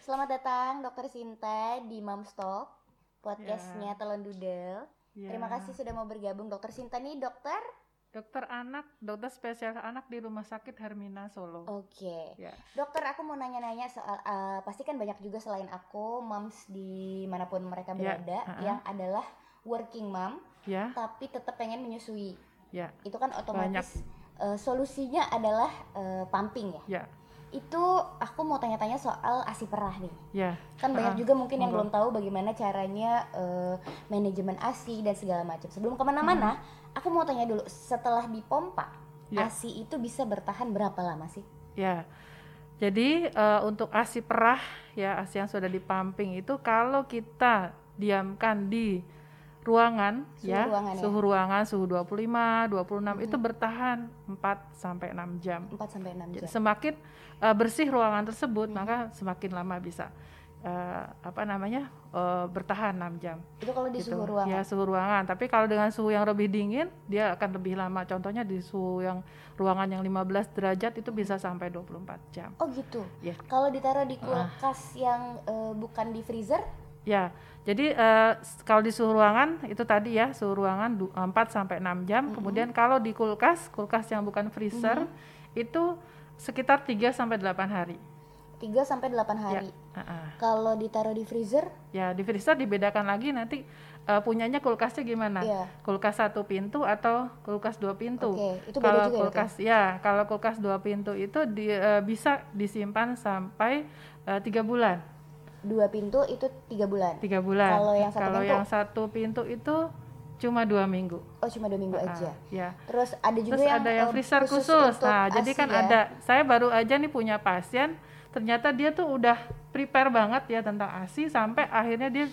Selamat datang Dokter Sinta di Moms Talk, podcastnya Telon Dudel. Ya. Terima kasih sudah mau bergabung Dokter Sinta nih dokter. Dokter anak, dokter spesial anak di Rumah Sakit Hermina Solo. Oke, Ya. dokter aku mau nanya-nanya soal, eh, pasti kan banyak juga selain aku, moms di mana pun mereka Ya, berada ha-ha. yang adalah working mom, Ya, tapi tetap pengen menyusui. ya, Itu kan otomatis eh, solusinya adalah eh, pumping ya. ya, Itu aku mau tanya-tanya soal asi perah nih. ya. kan banyak Ha-ha. juga mungkin yang belum tahu bagaimana caranya eh, manajemen asi dan segala macam. Sebelum ke mana-mana, aku mau tanya dulu, setelah dipompa, Ya. asi itu bisa bertahan berapa lama sih? Ya. Jadi eh, untuk ASI perah ya, ASI yang sudah dipumping itu kalau kita diamkan di ruangan Suhu ya, ruangan ya? suhu ruangan suhu 25, 26 itu bertahan 4 sampai 6 jam. 4 sampai 6 Jadi jam. semakin eh, bersih ruangan tersebut, maka semakin lama bisa eh, apa namanya? eh, bertahan 6 jam. Itu kalau di gitu. suhu ruangan. Ya suhu ruangan. Tapi kalau dengan suhu yang lebih dingin, dia akan lebih lama. Contohnya di suhu yang ruangan yang 15 derajat itu bisa sampai 24 jam. Oh gitu. Ya. Kalau ditaruh di Ah. kulkas yang eh, bukan di freezer, Ya. Jadi eh, s- kalau di suhu ruangan itu tadi ya, suhu ruangan du- 4 sampai 6 jam. Kemudian kalau di kulkas, kulkas yang bukan freezer itu sekitar 3 sampai 8 hari. 3 sampai 8 Ya. hari. ah-ah. Kalau ditaruh di freezer, Ya, di freezer dibedakan lagi nanti eh, punyanya kulkasnya gimana? Iya. Kulkas satu pintu atau kulkas dua pintu? Oke, itu beda kalau juga ya, ya? kulkas ya, kalau kulkas dua pintu itu di- eh, bisa disimpan sampai eh, tiga bulan, dua pintu itu tiga bulan. tiga bulan. Kalau yang satu Kalau pintu? yang satu pintu itu cuma dua minggu. Oh cuma dua minggu Ah, aja. ya. Terus ada juga Terus yang, ada yang eh, freezer khusus. untuk Nah, jadi kan ya. ada. Saya baru aja nih punya pasien, ternyata dia tuh udah prepare banget ya tentang ASI sampai akhirnya dia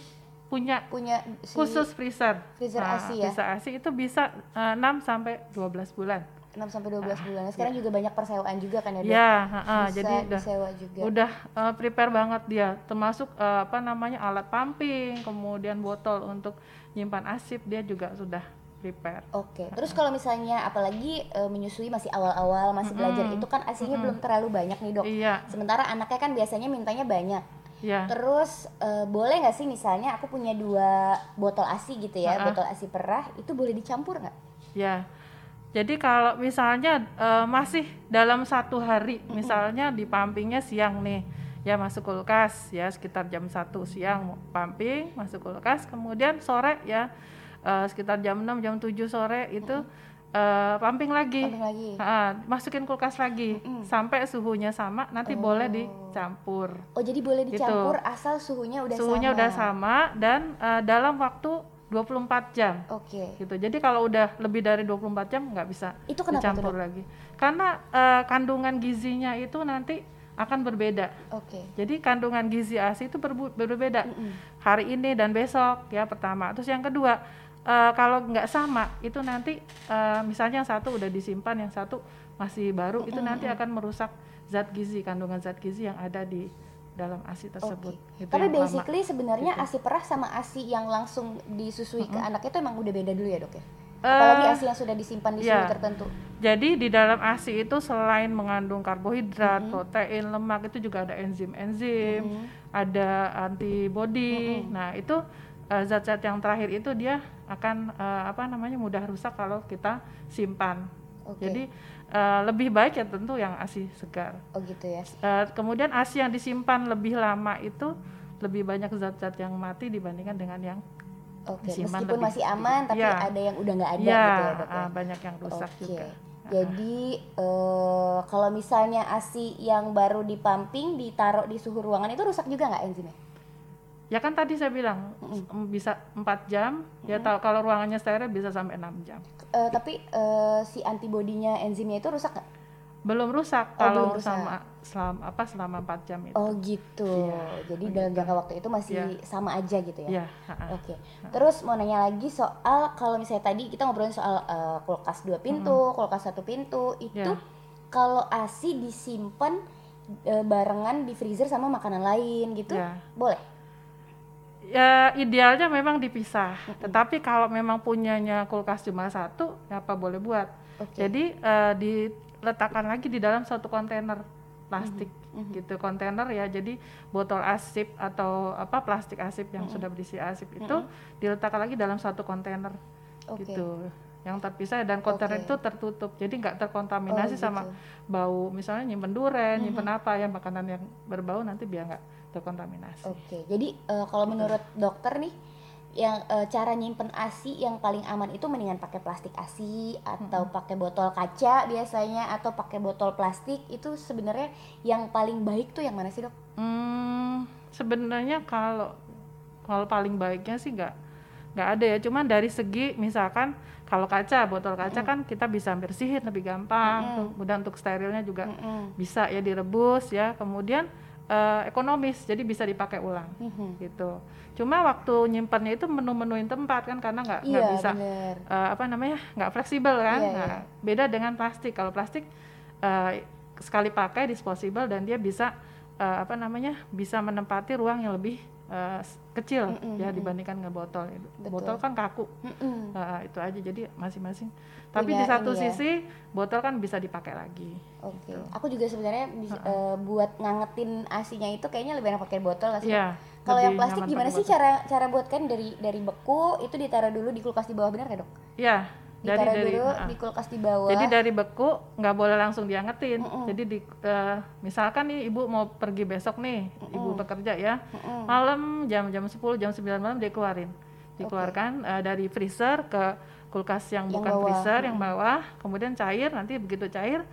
punya punya si khusus freezer. freezer Nah, ASI ya? Freezer ASI itu bisa eh, 6 sampai 12 bulan. 6 sampai 12 bulan. Nah, Sekarang juga banyak persewaan juga kan ya? Ya, ha-ha, Bisa jadi udah disewa juga. udah eh, prepare banget dia, termasuk eh, apa namanya alat pumping, kemudian botol untuk nyimpan asip dia juga sudah prepare. Oke. Terus kalau misalnya apalagi eh, menyusui masih awal-awal, masih belajar itu kan asinya belum terlalu banyak nih, Dok. Iya, Sementara anaknya kan biasanya mintanya banyak. ya, Terus eh, boleh nggak sih misalnya aku punya dua botol asi gitu ya, Ha-ha. botol asi perah, itu boleh dicampur nggak? ya. Jadi kalau misalnya eh, masih dalam satu hari, misalnya di pumpingnya siang nih, ya masuk kulkas ya sekitar jam 1 siang pumping masuk kulkas, kemudian sore ya eh, sekitar jam 6 jam 7 sore itu eh, pumping lagi. Pumping lagi. Ah, masukin kulkas lagi sampai suhunya sama nanti boleh dicampur Oh, jadi boleh Gitu. dicampur asal suhunya udah suhunya sama. udah sama dan eh, dalam waktu 24 jam. Oke. gitu. Jadi kalau udah lebih dari 24 jam nggak bisa Itu dicampur Dok? lagi. Karena eh, kandungan gizinya itu nanti akan berbeda. Oke. jadi kandungan gizi ASI itu berbu- berbeda hari ini dan besok ya pertama. Terus yang kedua eh, kalau nggak sama itu nanti eh, misalnya yang satu udah disimpan yang satu masih baru itu nanti akan merusak zat gizi kandungan zat gizi yang ada di dalam ASI tersebut Oke. Itu Tapi basically sebenarnya asi perah sama asi yang langsung disusui ke anak itu emang udah beda dulu ya dok ya? Apalagi Eh, asi yang sudah disimpan di iya. suhu tertentu. Jadi di dalam ASI itu selain mengandung karbohidrat, protein, lemak itu juga ada enzim-enzim, ada antibody. Nah, itu eh, zat-zat yang terakhir itu dia akan eh, apa namanya mudah rusak kalau kita simpan. Oke. Jadi eh, lebih baik ya tentu yang ASI segar. Oh gitu ya. Eh, kemudian ASI yang disimpan lebih lama itu lebih banyak zat-zat yang mati dibandingkan dengan yang Oke. Disimpan Meskipun lebih masih aman, tapi Iya. ada yang udah nggak ada ya, gitu ya dok ya. ah, banyak yang rusak Oke. juga. Jadi eh, kalau misalnya asi yang baru dipumping ditaruh di suhu ruangan itu rusak juga nggak enzimnya? Ya kan tadi saya bilang mm, bisa 4 jam, ya tahu kalau ruangannya steril bisa sampai 6 jam. Eh, tapi eh, si antibodinya enzimnya itu rusak nggak? Belum rusak Oh, kalau belum rusak. sama selama apa selama 4 jam itu. Oh gitu. Jadi dalam jangka waktu itu masih Iya. sama aja gitu ya? Ya. Oke. Terus mau nanya lagi soal kalau misalnya tadi kita ngobrolin soal eh, kulkas dua pintu, kulkas satu pintu, itu Ya. kalau ASI disimpan barengan di freezer sama makanan lain gitu, Ya. boleh? Ya idealnya memang dipisah. Tetapi kalau memang punyanya kulkas cuma satu, ya apa boleh buat. Oke. Jadi eh, diletakkan lagi di dalam satu kontainer plastik Mhm. gitu kontainer ya jadi botol asip atau apa plastik asip yang Mhm. sudah berisi asip itu diletakkan lagi dalam satu kontainer Oke. gitu yang terpisah dan kontainer Oke. itu tertutup jadi nggak terkontaminasi Oh, sama gitu. bau misalnya nyimpen duren Mhm. nyimpen apa ya makanan yang berbau nanti biar nggak terkontaminasi Oke, jadi eh, kalau menurut dokter nih, yang eh, cara nyimpen ASI yang paling aman itu mendingan pakai plastik ASI atau pakai botol kaca biasanya atau pakai botol plastik itu sebenarnya yang paling baik tuh yang mana sih dok? Hmm, sebenarnya kalau kalau paling baiknya sih nggak nggak ada ya. Cuman dari segi misalkan kalau kaca, botol kaca kan kita bisa bersihin lebih gampang. Mm-mm. Kemudian untuk sterilnya juga Mm-mm. bisa ya direbus ya. Kemudian eh, ekonomis, jadi bisa dipakai ulang Mhm. gitu. Cuma waktu nyimpannya itu menu-menuin tempat kan karena nggak nggak Iya bisa bener. eh, apa namanya nggak fleksibel kan. Iya, Nah, beda dengan plastik. Kalau plastik eh, sekali pakai disposable dan dia bisa eh, apa namanya bisa menempati ruang yang lebih eh, s- kecil Mm-mm, ya mm-mm. dibandingkan nge botol. Betul. Botol kan kaku. Mm-mm. Nah, itu aja jadi masing-masing. Tapi Punya di satu ini ya. sisi botol kan bisa dipakai lagi. Oke, Gitu. aku juga sebenarnya bis- eh, buat ngangetin ASINya itu kayaknya lebih enak pakai botol nggak sih? Iya. Kalau yang plastik gimana sih botol. cara cara buat kan dari dari beku itu ditaruh dulu di kulkas di bawah benar nggak dok? Iya. Dari Ditaruh dari dulu di kulkas di bawah. Jadi dari beku nggak boleh langsung diangetin. Mm-mm. Jadi di, eh, misalkan nih ibu mau pergi besok nih, ibu Mm-mm. bekerja ya, Mm-mm. malam jam jam 10 jam 9 malam dikeluarin, dikeluarkan eh, dari freezer ke kulkas yang, Yang bukan bawah. freezer yang bawah, kemudian cair nanti begitu cair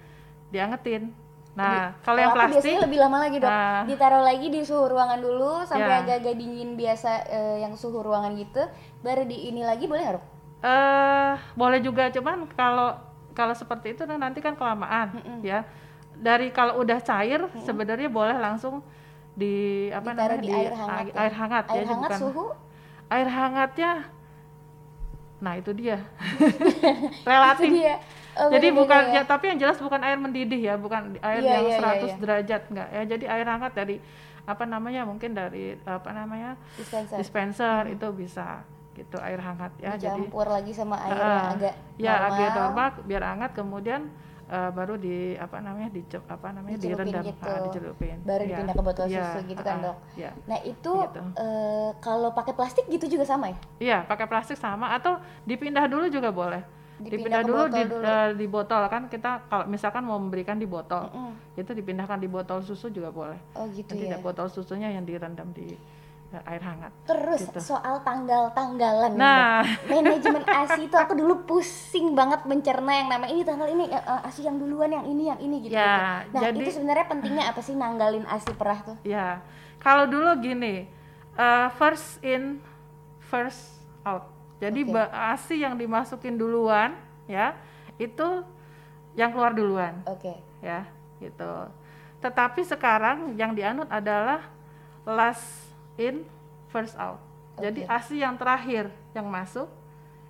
diangetin. Nah kalau yang aku plastik, biasanya lebih lama lagi dok. Nah. Ditaruh lagi di suhu ruangan dulu sampai Ya. agak-agak dingin biasa eh, yang suhu ruangan gitu. Baru di ini lagi boleh nggak dok? Eh boleh juga cuman kalau kalau seperti itu nah, nanti kan kelamaan Mm-mm. ya. Dari kalau udah cair sebenarnya boleh langsung di apa Ditaruh namanya di air hangat air, ya? air hangat Air ya, hangat bukan suhu air hangatnya nah itu dia itu relatif dia. Oh, jadi beda-beda bukan ya. ya tapi yang jelas bukan air mendidih ya bukan air Iya, yang iya, 100 iya. derajat enggak ya jadi air hangat dari apa namanya mungkin dari apa namanya dispenser. dispenser itu bisa gitu air hangat ya jadi Dicampur lagi sama air Ah, yang agak ya normal. agak normal biar hangat kemudian eh, baru di apa namanya di apa namanya Dicelupin direndam gitu. ah, dicelupin Baru Ya, dipindah ke botol ya, susu gitu kan, ah, Dok? ya Nah itu Gitu. eh, kalau pakai plastik gitu juga sama ya? iya pakai plastik sama atau dipindah dulu juga boleh Dipindah dipindah, ke dulu, botol di, dulu. eh, di botol kan kita kalau misalkan mau memberikan di botol Mm-mm. itu dipindahkan di botol susu juga boleh Oh gitu nanti ya. botol susunya yang direndam di air hangat Terus gitu. soal tanggal-tanggalan nah manajemen ASI itu aku dulu pusing banget mencerna yang nama ini tanggal ini eh, eh, ASI yang duluan yang ini yang ini gitu. Ya, gitu. Nah jadi- itu sebenarnya pentingnya apa sih nanggalin ASI perah tuh? Ya, kalau dulu gini, eh, first in, first out. Jadi ba- ASI yang dimasukin duluan, ya, itu yang keluar duluan, Oke. ya, gitu. Tetapi sekarang yang dianut adalah last in, first out. Jadi Oke. ASI yang terakhir yang masuk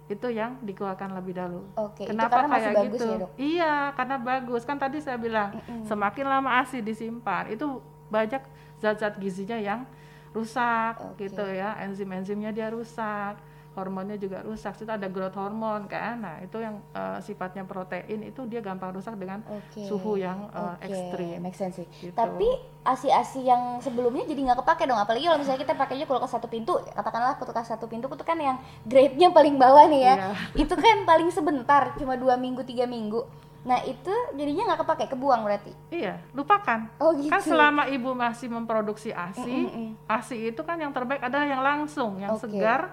itu yang dikeluarkan lebih dahulu. Oke, itu Kenapa kayak bagus gitu? ya, Dok? Iya, karena bagus. Kan tadi saya bilang Mm-mm. semakin lama ASI disimpan, itu banyak zat-zat gizinya yang rusak Oke. gitu ya. Enzim-enzimnya dia rusak, hormonnya juga rusak. Itu ada growth hormone kan. Nah, itu yang eh, sifatnya protein itu dia gampang rusak dengan Oke. suhu yang eh, Oke, ekstrim. make sense sih. Gitu. Tapi asi-asi yang sebelumnya jadi nggak kepake dong. Apalagi kalau misalnya kita pakainya kulkas satu pintu, katakanlah kulkas satu pintu itu kan yang grade-nya paling bawah nih ya. Iya. Itu kan paling sebentar, cuma dua minggu tiga minggu. Nah itu jadinya nggak kepake, kebuang berarti. Iya, lupakan. Oh gitu. Kan selama ibu masih memproduksi ASI, Mm-mm-mm. ASI itu kan yang terbaik adalah yang langsung, yang Oke. segar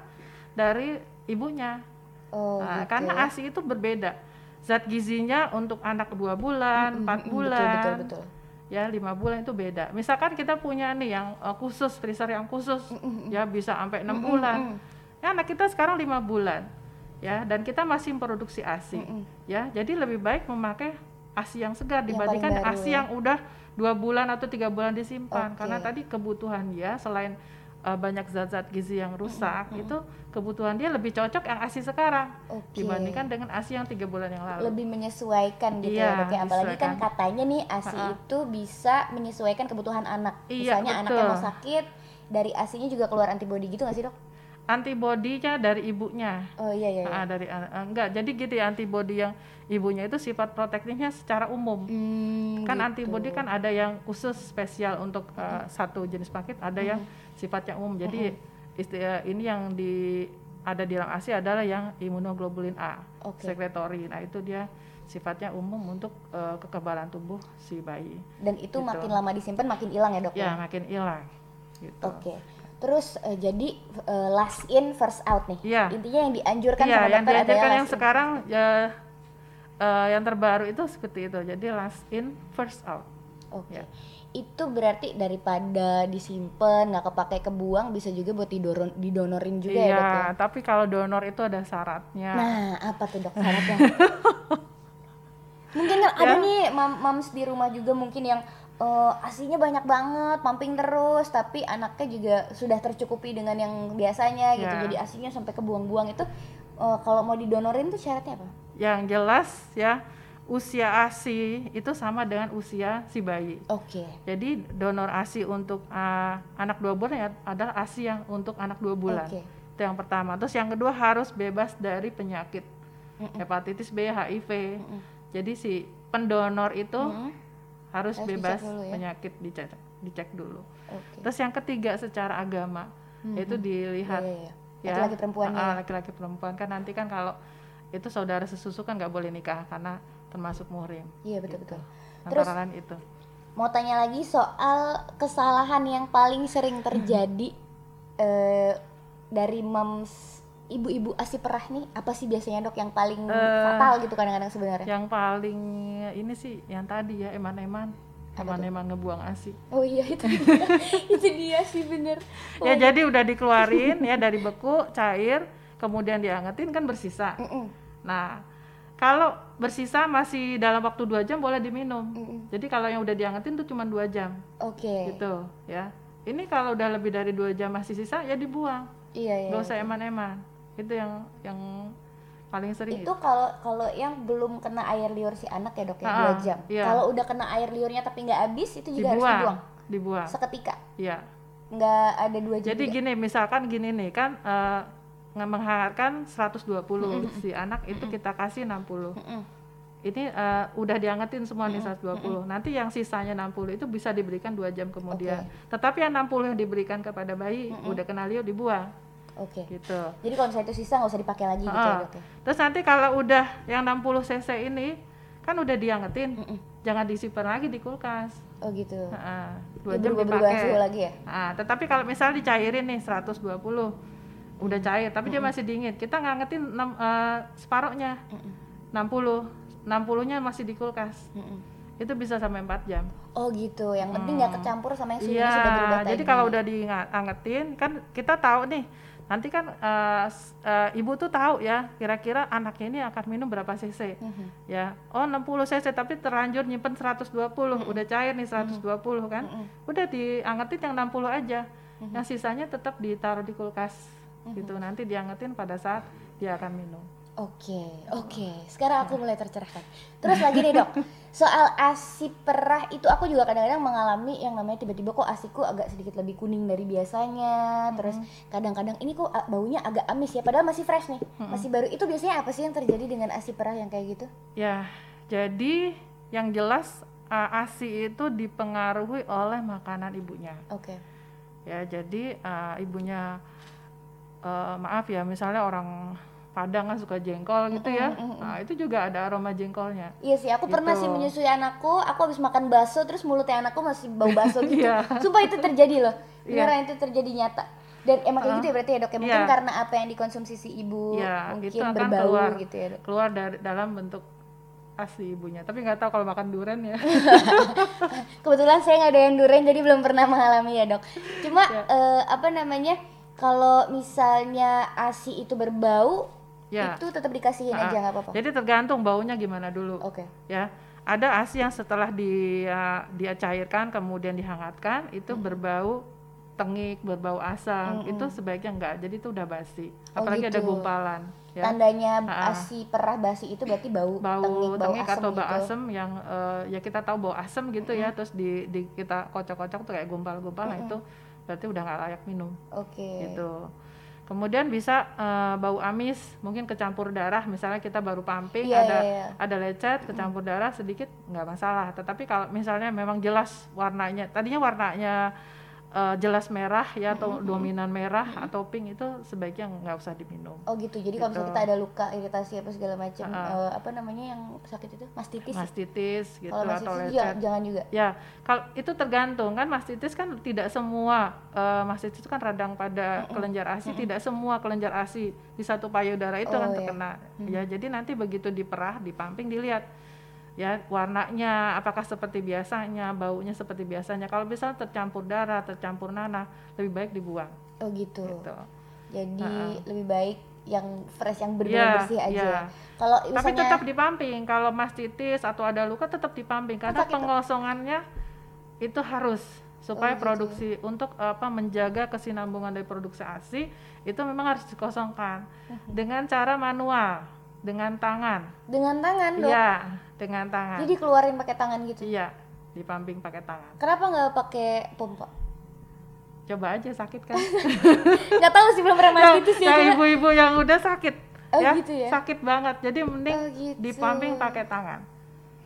dari ibunya. Oh Nah, gitu. karena ASI itu berbeda. Zat gizinya untuk anak dua bulan, empat Mm-mm, bulan, Betul betul betul. ya lima bulan itu beda. Misalkan kita punya nih yang eh, khusus freezer yang khusus, Mm-mm. ya bisa sampai enam Mm-mm, bulan. mm. Ya anak kita sekarang lima bulan, ya dan kita masih memproduksi ASI, Mm-mm. ya jadi lebih baik memakai ASI yang segar dibandingkan ASI ya. yang udah dua bulan atau tiga bulan disimpan. Oke. Karena tadi kebutuhan dia selain eh, banyak zat-zat gizi yang rusak, itu kebutuhan dia lebih cocok yang ASI sekarang Oke. dibandingkan dengan ASI yang tiga bulan yang lalu. lebih menyesuaikan gitu Iya, ya dok ya apalagi kan katanya nih ASI Ha-ha. itu bisa menyesuaikan kebutuhan anak Iya, misalnya anaknya betul. mau sakit dari ASInya juga keluar antibodi gitu nggak sih dok antibodinya dari ibunya. Oh iya iya. iya. Ah, dari ah, enggak. Jadi gitu ya antibodi yang ibunya itu sifat protektifnya secara umum. Hmm, kan gitu. antibodi kan ada yang khusus spesial untuk uh, satu jenis penyakit, ada yang sifatnya umum. Jadi istilah ini yang di ada di dalam ASI adalah yang imunoglobulin A, Oke. sekretori. Nah, itu dia sifatnya umum untuk uh, kekebalan tubuh si bayi. Dan itu Gitu. makin lama disimpan makin hilang ya dok Ya, makin hilang. Gitu. Oke. Terus eh, jadi eh, last in first out nih. Iya. Intinya yang dianjurkan Iya, sama yang dokter adalah yang last in. sekarang ya eh, yang terbaru itu seperti itu. Jadi last in first out. Oke. Ya. Itu berarti daripada disimpan nggak kepake kebuang bisa juga buat didoron, didonorin juga ya Iya, dok ya. tapi kalau donor itu ada syaratnya. Nah, apa tuh dok syaratnya? mungkin kan ada Ya. nih mam mams di rumah juga mungkin yang eh, asinya banyak banget, pumping terus, tapi anaknya juga sudah tercukupi dengan yang biasanya gitu. Ya. Jadi asinya sampai kebuang-buang itu eh, kalau mau didonorin tuh syaratnya apa? Yang jelas ya usia ASI itu sama dengan usia si bayi. Oke. Jadi donor ASI untuk ah, anak dua bulan ya adalah ASI yang untuk anak dua bulan. Oke. Itu yang pertama. Terus yang kedua harus bebas dari penyakit hepatitis B, HIV. Jadi si pendonor itu Mm-mm. harus Harus bebas dicek dulu ya. penyakit dicek dicek dulu. Oke. Terus yang ketiga secara agama itu dilihat Iya, iya, iya. ya Laki-laki perempuannya. ah, laki-laki perempuan kan nanti kan kalau itu saudara sesusu kan nggak boleh nikah karena termasuk muhrim. Iya betul betul. Antara lain itu. Mau tanya lagi soal kesalahan yang paling sering terjadi eh, dari moms ibu-ibu asi perah nih apa sih biasanya dok yang paling Eh, fatal gitu kadang-kadang sebenarnya? Yang paling ini sih yang tadi ya eman-eman eman-eman ngebuang asi. Oh iya itu dia, itu dia sih bener. Ya jadi udah dikeluarin ya dari beku cair kemudian diangetin kan bersisa. Mm-mm, Nah kalau bersisa masih dalam waktu dua jam boleh diminum. mm-mm. Jadi kalau yang udah diangetin tuh cuma dua jam Oke. gitu ya. Ini kalau udah lebih dari dua jam masih sisa ya dibuang. Iya iya. Gak usah eman-eman. Itu yang yang paling sering. Itu kalau kalau yang belum kena air liur si anak ya dok ya dua jam. iya. Kalau udah kena air liurnya tapi nggak habis itu juga harus dibuang. dibuang Dibuang. seketika. Iya. Nggak ada dua jam. Jadi juga. gini, misalkan gini nih kan eh, nge- menghangatkan 120 si anak itu kita kasih 60. Mm-mm. Ini eh, udah diangetin semua nih 120. Nanti yang sisanya 60 itu bisa diberikan dua jam kemudian. Tetapi yang 60 yang diberikan kepada bayi udah kena liur dibuang Oke. gitu. Jadi kalau misalnya itu sisa nggak usah dipakai lagi gitu ya dok ya. Terus nanti kalau udah yang 60 cc ini kan udah diangetin, Mm-mm. jangan disimpan lagi di kulkas. Oh gitu. Heeh, dua Dia jam dipakai. lagi ya? Nah, tetapi kalau misalnya dicairin nih 120 udah cair tapi dia masih dingin. Kita ngangetin enam- eh, separohnya. 60. 60-nya masih di kulkas. Mm-mm. Itu bisa sampai 4 jam. Oh gitu. Yang penting nggak kecampur sama yang suhunya Iya, sudah berubah jadi tadi. kalau udah diangetin kan kita tahu nih nanti kan s- eh, ibu tuh tahu ya kira-kira anaknya ini akan minum berapa cc Mhm. ya oh 60 cc tapi terlanjur nyimpen 120 udah cair nih 120 kan udah diangetin yang 60 aja yang sisanya tetap ditaruh di kulkas gitu nanti diangetin pada saat dia akan minum Oke, oke. Sekarang aku mulai tercerahkan. Terus lagi nih dok, soal asi perah itu aku juga kadang-kadang mengalami yang namanya tiba-tiba kok asiku agak sedikit lebih kuning dari biasanya. Terus kadang-kadang ini kok baunya agak amis ya, padahal masih fresh nih, masih baru. Itu biasanya apa sih yang terjadi dengan asi perah yang kayak gitu? ya jadi yang jelas ASI itu dipengaruhi oleh makanan ibunya Oke. ya jadi eh, ibunya eh, maaf ya misalnya orang Padang kan suka jengkol gitu ya nah itu juga ada aroma jengkolnya Iya sih, aku pernah Gitu. sih menyusui anakku, aku habis makan bakso terus mulutnya anakku masih bau bakso gitu. Iya. Sumpah itu terjadi loh. Beneran itu terjadi nyata. Dan emang kayak gitu ya berarti ya dok ya? Mungkin Iya. karena apa yang dikonsumsi si ibu ya mungkin itu akan berbau keluar gitu ya dok. keluar dari dalam bentuk asli ibunya tapi nggak tahu kalau makan durian ya Kebetulan saya nggak ada yang durian jadi belum pernah mengalami ya dok. Cuma Ya. eh, apa namanya kalau misalnya asi itu berbau Ya. itu tetap dikasihin Ah, aja nggak apa-apa. jadi tergantung baunya gimana dulu. Oke. ya. Ada ASI yang setelah dia dia cairkan kemudian dihangatkan itu berbau tengik berbau asam itu sebaiknya enggak jadi itu udah basi. Oh, apalagi ada gitu. gumpalan ya. Tandanya asi perah basi itu berarti bau, bau tengik, bau tengik asem atau bau gitu. asem yang eh, ya kita tahu bau asem gitu ya terus di, di kita kocok-kocok tuh kayak gumpal-gumpal nah itu berarti udah nggak layak minum Oke. gitu Kemudian bisa eh, bau amis, mungkin kecampur darah, misalnya kita baru pumping Iya, ada iya, iya. ada lecet, kecampur darah sedikit nggak masalah. Tetapi kalau misalnya memang jelas warnanya, tadinya warnanya eh, jelas merah ya atau dominan merah atau pink itu sebaiknya nggak usah diminum. Oh gitu. Jadi kalau misalnya Gitu. kita ada luka, iritasi apa segala macam, Ha-ha. eh, apa namanya yang sakit itu? Mastitis. Mastitis gitu kalau atau mastitis lecet. jangan, jangan juga. Ya, kalau itu tergantung kan mastitis kan tidak semua eh, mastitis itu kan radang pada kelenjar ASI, tidak semua kelenjar ASI di satu payudara itu Oh, kan iya. terkena. Ya, jadi nanti begitu diperah, dipamping dilihat ya warnanya apakah seperti biasanya, baunya seperti biasanya. Kalau misalnya tercampur darah, tercampur nanah, lebih baik dibuang Oh gitu. gitu. Jadi Ha-ha. lebih baik yang fresh yang Iya, benar-benar bersih aja. iya. Kalau Tapi misalnya tetap dipamping. Kalau mastitis atau ada luka tetap dipamping karena pengosongannya itu harus supaya Oh, gitu. produksi untuk apa menjaga kesinambungan dari produksi ASI itu memang harus dikosongkan Mhm. dengan cara manual, dengan tangan. dengan tangan dok. Iya, dengan tangan. Jadi keluarin pakai tangan gitu. Iya, dipamping pakai tangan. Kenapa nggak pakai pompa? Coba aja sakit kan. Nggak tahu sih belum pernah ya. yang coba. ibu-ibu yang udah sakit Oh, ya, gitu ya? sakit banget. Jadi mending Oh, gitu. dipamping pakai tangan.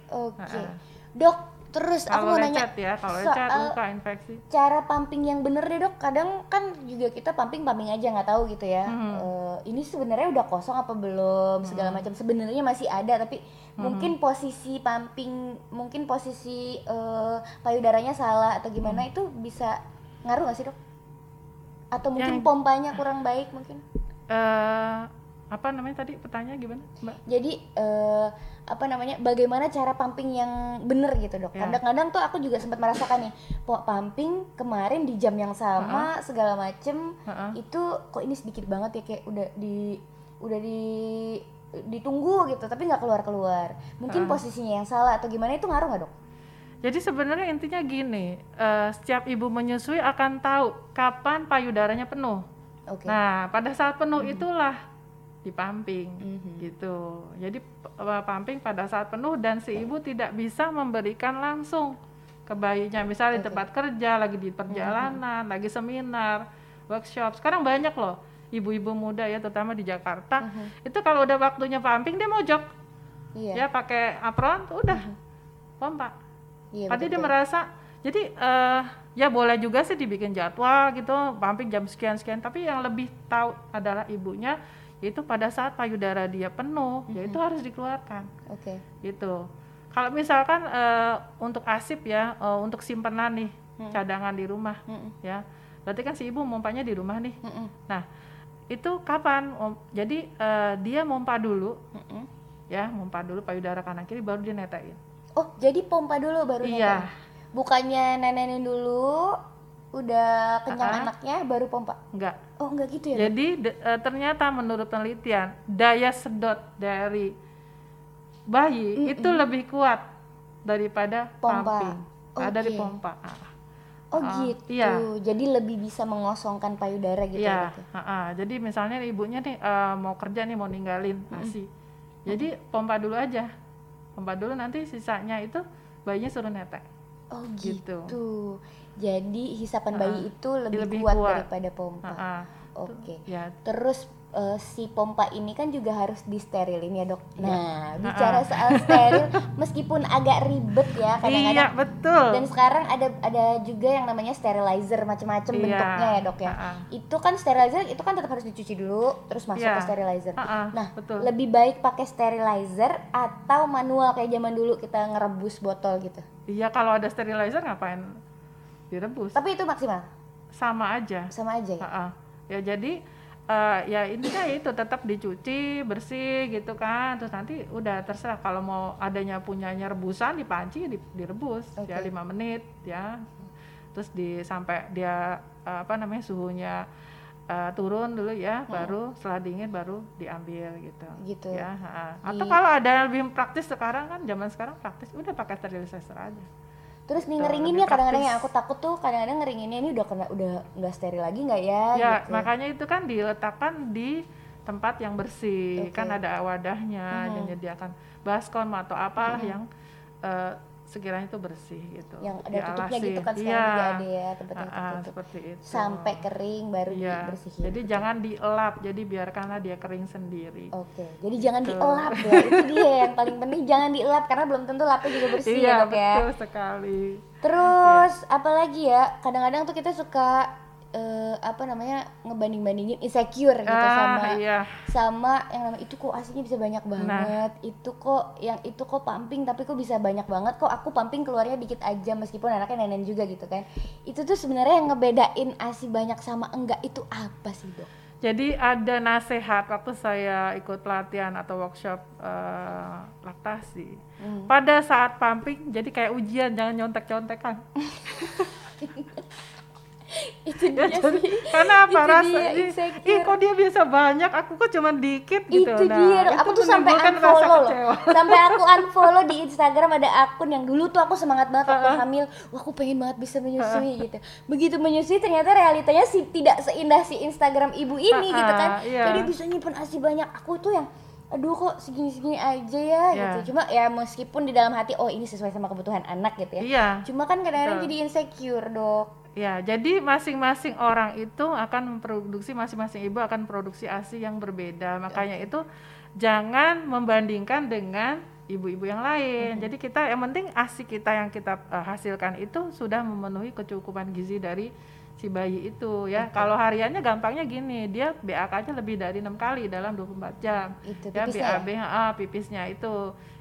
Oke. Ha-ha. Dok, terus aku Kalau mau nanya ya, kalau lecet soal luka infeksi. cara pumping yang bener deh dok. Kadang kan juga kita pumping pumping aja nggak tahu gitu ya. Mhm. Eh, ini sebenarnya udah kosong apa belum segala Hmm. macam. Sebenarnya masih ada tapi mungkin posisi pumping, mungkin posisi eh, payudaranya salah atau gimana Hmm. itu bisa ngaruh nggak sih dok? Atau mungkin Yang- pompanya kurang baik mungkin? eh apa namanya tadi pertanyaan gimana mbak Jadi eh, apa namanya? Bagaimana cara pumping yang bener gitu dok? Ya. Kadang-kadang tuh aku juga sempat merasakan nih, pumping kemarin di jam yang sama segala macem Heeh. itu kok ini sedikit banget ya kayak udah di udah di ditunggu gitu tapi nggak keluar keluar. Mungkin Ha. posisinya yang salah atau gimana itu ngaruh nggak dok? jadi sebenarnya intinya gini eh, setiap ibu menyusui akan tahu kapan payudaranya penuh Oke. nah pada saat penuh itulah dipamping Mhm. gitu. Jadi pumping pada saat penuh dan si ibu tidak bisa memberikan langsung ke bayinya. Misalnya di tempat kerja lagi di perjalanan lagi seminar workshop. Sekarang banyak loh ibu-ibu muda ya terutama di Jakarta. Mhm. itu kalau udah waktunya pumping dia mojok. Iya. ya pakai apron udah. Pompa Iya. Tadi dia merasa jadi eh, ya boleh juga sih dibikin jadwal gitu, pumping jam sekian sekian. Tapi yang lebih tahu adalah ibunya, yaitu pada saat payudara dia penuh, ya itu harus dikeluarkan Oke. gitu. Kalau misalkan eh, untuk asip ya, eh, untuk simpenan nih cadangan di rumah Mm-mm. ya, berarti kan si ibu mompanya di rumah nih. Mm-mm. Nah itu kapan? Jadi eh, dia mompa dulu Mm-mm. ya, mompa dulu payudara kanan kiri baru dia netain. Oh jadi pompa dulu baru Iya. netain? Bukannya nenenin dulu, udah kenyang Ah-ah. anaknya baru pompa? Enggak. Oh enggak gitu ya? Jadi de- eh, ternyata menurut penelitian daya sedot dari bayi itu lebih kuat daripada Pompa. pumping, Ah, dari Oke. pompa. Ah, Oh Ah, gitu. iya. Jadi lebih bisa mengosongkan payudara gitu ya. Iya, ya? ah, ah. jadi misalnya ibunya nih eh, mau kerja nih mau ninggalin ASI, jadi pompa dulu aja, pompa dulu nanti sisanya itu bayinya suruh netek. Oh gitu. Gitu. Jadi hisapan bayi itu lebih, lebih kuat, kuat. daripada pompa. Ah, ah. Oke. Ya, Terus eh, si pompa ini kan juga harus disterilin ya dok. Iya. Nah bicara soal steril, meskipun agak ribet ya iya kadang-kadang. betul. Dan sekarang ada ada juga yang namanya sterilizer macam-macam Iya. bentuknya ya dok ya. Ah. Itu kan sterilizer itu kan tetap harus dicuci dulu terus masuk Iya. ke sterilizer. Ah, ah, Nah betul. lebih baik pakai sterilizer atau manual kayak zaman dulu kita ngerebus botol gitu. Iya kalau ada sterilizer ngapain direbus? Tapi itu maksimal Sama aja. sama aja ya. Ha-ha. Ya jadi eh, ya intinya itu tetap dicuci bersih gitu kan. Terus nanti udah terserah kalau mau adanya punyanya rebusan di panci direbus ya Oke. lima menit ya. Terus di sampai dia eh, apa namanya suhunya eh, turun dulu ya, baru setelah dingin baru diambil gitu. Gitu. Ya. Di- Atau kalau ada yang lebih praktis sekarang kan zaman sekarang praktis udah pakai sterilizer aja. Terus nih ngeringinnya kadang-kadang yang aku takut tuh kadang-kadang ngeringinnya ini udah kena udah nggak steril lagi nggak ya? Ya, gitu. makanya itu kan diletakkan di tempat yang bersih. Oke. Kan ada wadahnya Mhm. yang menyediakan baskom atau apalah Mhm. yang eh, sekiranya itu bersih gitu. yang ada tutupnya Dialasi. gitu kan sekarang juga ada ya tempat yang Ah, ah, tertutup seperti itu. sampai kering baru Iya. dibersihin Jadi jangan dielap, jadi biarkanlah dia kering sendiri. Oke, jadi jangan Gitu. dielap ya. Itu dia yang paling penting jangan dielap karena belum tentu lapnya juga bersih iya, ya dok ya. betul sekali. Terus apalagi ya? Kadang-kadang tuh kita suka eh, apa namanya ngebanding-bandingin insecure gitu ah, sama iya. sama yang namanya itu kok aslinya bisa banyak Nah. banget. Itu kok yang itu kok pumping tapi kok bisa banyak banget kok aku pumping keluarnya dikit aja meskipun anaknya nenek juga gitu kan. Itu tuh sebenarnya yang ngebedain ASI banyak sama enggak itu apa sih dok? Jadi ada nasihat waktu saya ikut pelatihan atau workshop eh, laktasi. Hmm. Pada saat pumping, jadi kayak ujian, jangan nyontek-nyontekan. itu Ya, dia jadi- sih. karena apa? Itu rasa dia, insecure. ih kok dia bisa banyak, aku kok cuma dikit gitu. itu dia. Itu aku tuh sampai unfollow loh. sampai aku unfollow di Instagram ada akun yang dulu tuh aku semangat banget waktu hamil. Wah aku pengen banget bisa menyusui gitu. Begitu menyusui ternyata realitanya sih tidak seindah si Instagram ibu ini gitu kan. iya. jadi bisa nyimpen asi banyak. Aku tuh yang aduh kok segini-segini aja ya Iya. gitu. Cuma ya meskipun di dalam hati oh ini sesuai sama kebutuhan anak gitu ya. Iya. cuma kan kadang-kadang jadi insecure dok Ya, jadi masing-masing orang itu akan memproduksi masing-masing ibu akan produksi ASI yang berbeda. Makanya itu jangan membandingkan dengan ibu-ibu yang lain. Jadi kita yang penting ASI kita yang kita eh, hasilkan itu sudah memenuhi kecukupan gizi dari si bayi itu ya. Kalau hariannya gampangnya gini, dia BAK-nya lebih dari enam kali dalam 24 jam. itu ya tipisnya ya? BAB ah, pipisnya itu.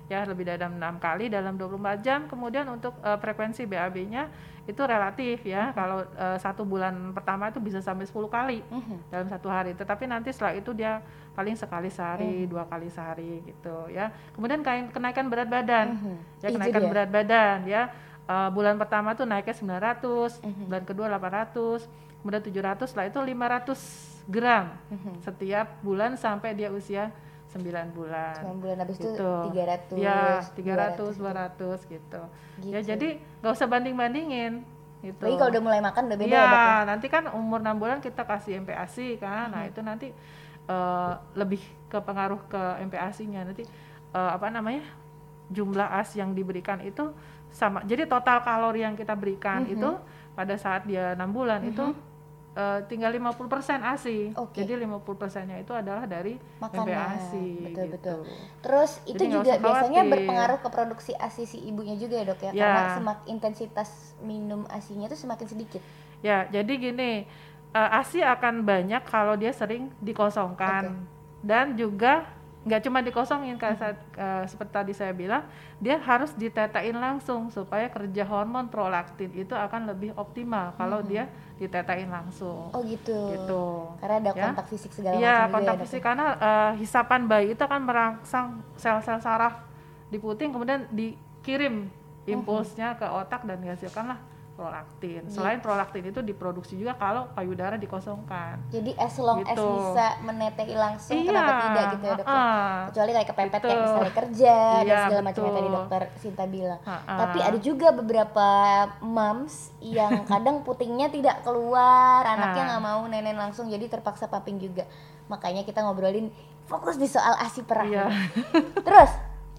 Ya lebih dari enam kali dalam 24 jam. Kemudian untuk eh, frekuensi BAB-nya itu relatif ya. Kalau eh, satu bulan pertama itu bisa sampai 10 kali Mhm. dalam satu hari. Tetapi nanti setelah itu dia paling sekali sehari dua kali sehari gitu ya. Kemudian kenaikan berat badan. Mhm. ya kenaikan berat badan ya Eh, bulan pertama tuh naiknya 900 Mhm. bulan kedua 800 kemudian 700 setelah itu 500 gram Mhm. setiap bulan sampai dia usia 9 bulan. Sembilan bulan habis itu Gitu. 300 Ya, 300, 200 200 gitu. Gitu. Ya jadi nggak usah banding-bandingin gitu. Lagi kalau udah mulai makan udah beda ya ya? nanti kan umur 6 bulan kita kasih MPASI kan. Nah, itu nanti eh, lebih ke pengaruh ke MPASI-nya nanti eh, apa namanya? jumlah AS yang diberikan itu sama. Jadi total kalori yang kita berikan Mhm. itu pada saat dia 6 bulan itu eh, tinggal 50% ASI. Oke. Jadi 50%-nya itu adalah dari Makanan, MPASI betul, gitu. betul. Terus itu Jadi juga biasanya berpengaruh ke produksi ASI si ibunya juga ya dok ya, Ya. karena semakin intensitas minum ASINya itu semakin sedikit. Ya, jadi gini, eh, ASI akan banyak kalau dia sering dikosongkan dan juga nggak cuma dikosongin kayak saat, eh, seperti tadi saya bilang, dia harus ditetain langsung supaya kerja hormon prolaktin itu akan lebih optimal kalau dia ditetain langsung. Oh gitu. Gitu. Karena ada Ya. kontak fisik segala Iya, macam juga kontak ya, fisik ya? karena eh, hisapan bayi itu akan merangsang sel-sel saraf di puting kemudian dikirim impulsnya ke otak dan dihasilkanlah prolaktin. Selain prolaktin itu diproduksi juga kalau payudara dikosongkan. Jadi as long as Gitu. bisa menetei langsung Iya, kenapa tidak gitu ya dok? heeh. Kecuali kayak kepepet kayak Betul. misalnya kerja dan Iya, segala macam yang tadi dokter Sinta bilang. Ha-ha. Tapi ada juga beberapa moms yang kadang putingnya tidak keluar, anaknya nggak mau nenen langsung, jadi terpaksa pumping juga. Makanya kita ngobrolin fokus di soal ASI perah. Iya. Terus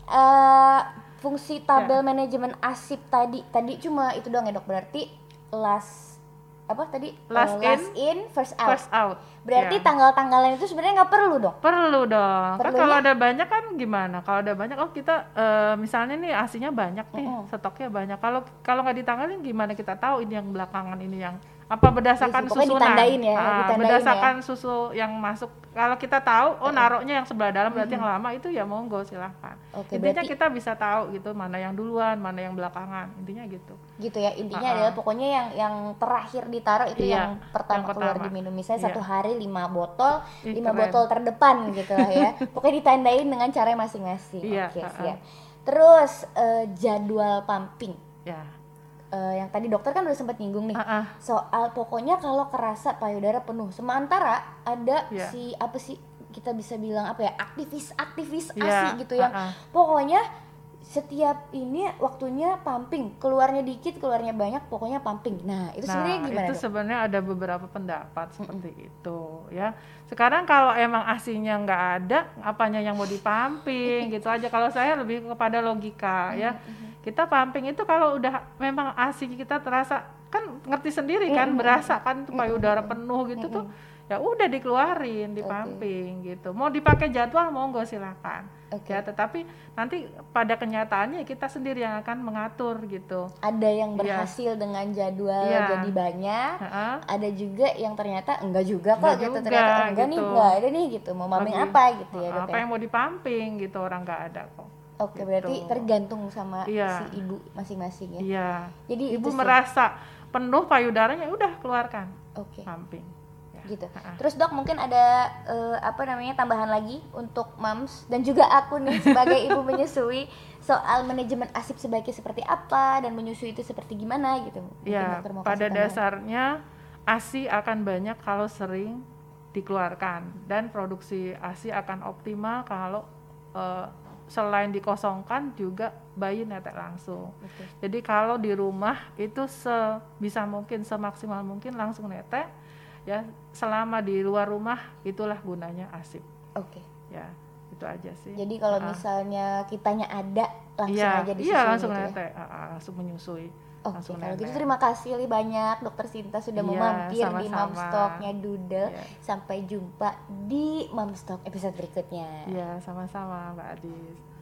eh, fungsi Ya. tabel manajemen ASIP tadi, tadi cuma itu doang ya dok. Berarti last apa tadi? Last last in, first out. First out. Berarti Ya. tanggal-tanggalan itu sebenarnya nggak perlu dong. Perlu dong. Kan kalau ada banyak kan gimana? Kalau ada banyak oh kita eh, misalnya nih asinya banyak nih, Mm-mm. stoknya banyak. Kalau kalau nggak ditanggalin gimana kita tahu ini yang belakangan ini yang apa berdasarkan pokoknya susunan? ditandain ya, Ah, ditandain berdasarkan susu yang masuk. Kalau kita tahu oh naruhnya yang sebelah dalam berarti yang lama itu ya monggo silahkan. Oke, Intinya berarti kita bisa tahu gitu mana yang duluan, mana yang belakangan. Intinya gitu. gitu ya intinya ah. adalah pokoknya yang yang terakhir ditaruh itu Iya, yang pertama yang keluar pertama. diminum misalnya Iya. satu hari lima botol Ih, lima keren. botol terdepan gitu lah ya pokoknya ditandain dengan cara masing-masing Iya, oke ah. siap terus eh, jadwal pumping Ya. Eh, yang tadi dokter kan udah sempat nyinggung nih Ah, ah. soal pokoknya kalau kerasa payudara penuh sementara ada Iya. si apa sih kita bisa bilang apa ya aktivis aktivis Iya, asi gitu yang ah, ah. pokoknya setiap ini waktunya pumping keluarnya dikit keluarnya banyak pokoknya pumping nah itu sebenarnya Nah, gimana itu sebenarnya ada beberapa pendapat seperti itu ya. Sekarang kalau emang asinya nggak ada, apanya yang mau dipamping gitu aja. Kalau saya lebih kepada logika ya. Kita pumping itu kalau udah memang ASI kita terasa kan ngerti sendiri kan berasa kan payudara penuh gitu tuh ya udah dikeluarin di Oke. pumping gitu mau dipakai jadwal monggo silakan Oke. ya tetapi nanti pada kenyataannya kita sendiri yang akan mengatur gitu Ada yang Iya. berhasil dengan jadwal Iya. jadi banyak, Heeh. ada juga yang ternyata enggak juga kok Enggak gitu juga, ternyata enggak nih gitu. enggak ada nih gitu mau pumping apa gitu ya apa ya. yang mau dipumping gitu orang nggak ada kok Oke berarti gitu. tergantung sama Iya. si ibu masing-masing ya. iya Jadi ibu merasa penuh payudaranya udah keluarkan Oke. pumping Ya. gitu. Ha-ha. Terus dok mungkin ada eh, apa namanya tambahan lagi untuk moms dan juga aku nih sebagai ibu menyusui soal manajemen asip sebaiknya seperti apa dan menyusui itu seperti gimana gitu. Mungkin Ya, pada dasarnya ASI akan banyak kalau sering dikeluarkan dan produksi ASI akan optimal kalau eh, selain dikosongkan juga bayi netek langsung. Oke. Jadi kalau di rumah itu sebisa mungkin semaksimal mungkin langsung netek ya selama di luar rumah itulah gunanya ASIP Oke. ya itu aja sih. Jadi kalau Ah. misalnya kitanya ada langsung Iya, aja disusui iya langsung gitu ya. netek, ah, ah, langsung menyusui. Oke, langsung kalau gitu terima kasih Li banyak Dokter Sinta sudah mau Iya, mampir di sama-sama. Momstocknya Doodle. Iya. Sampai jumpa di Momstock episode berikutnya. Iya, sama-sama Mbak Adis.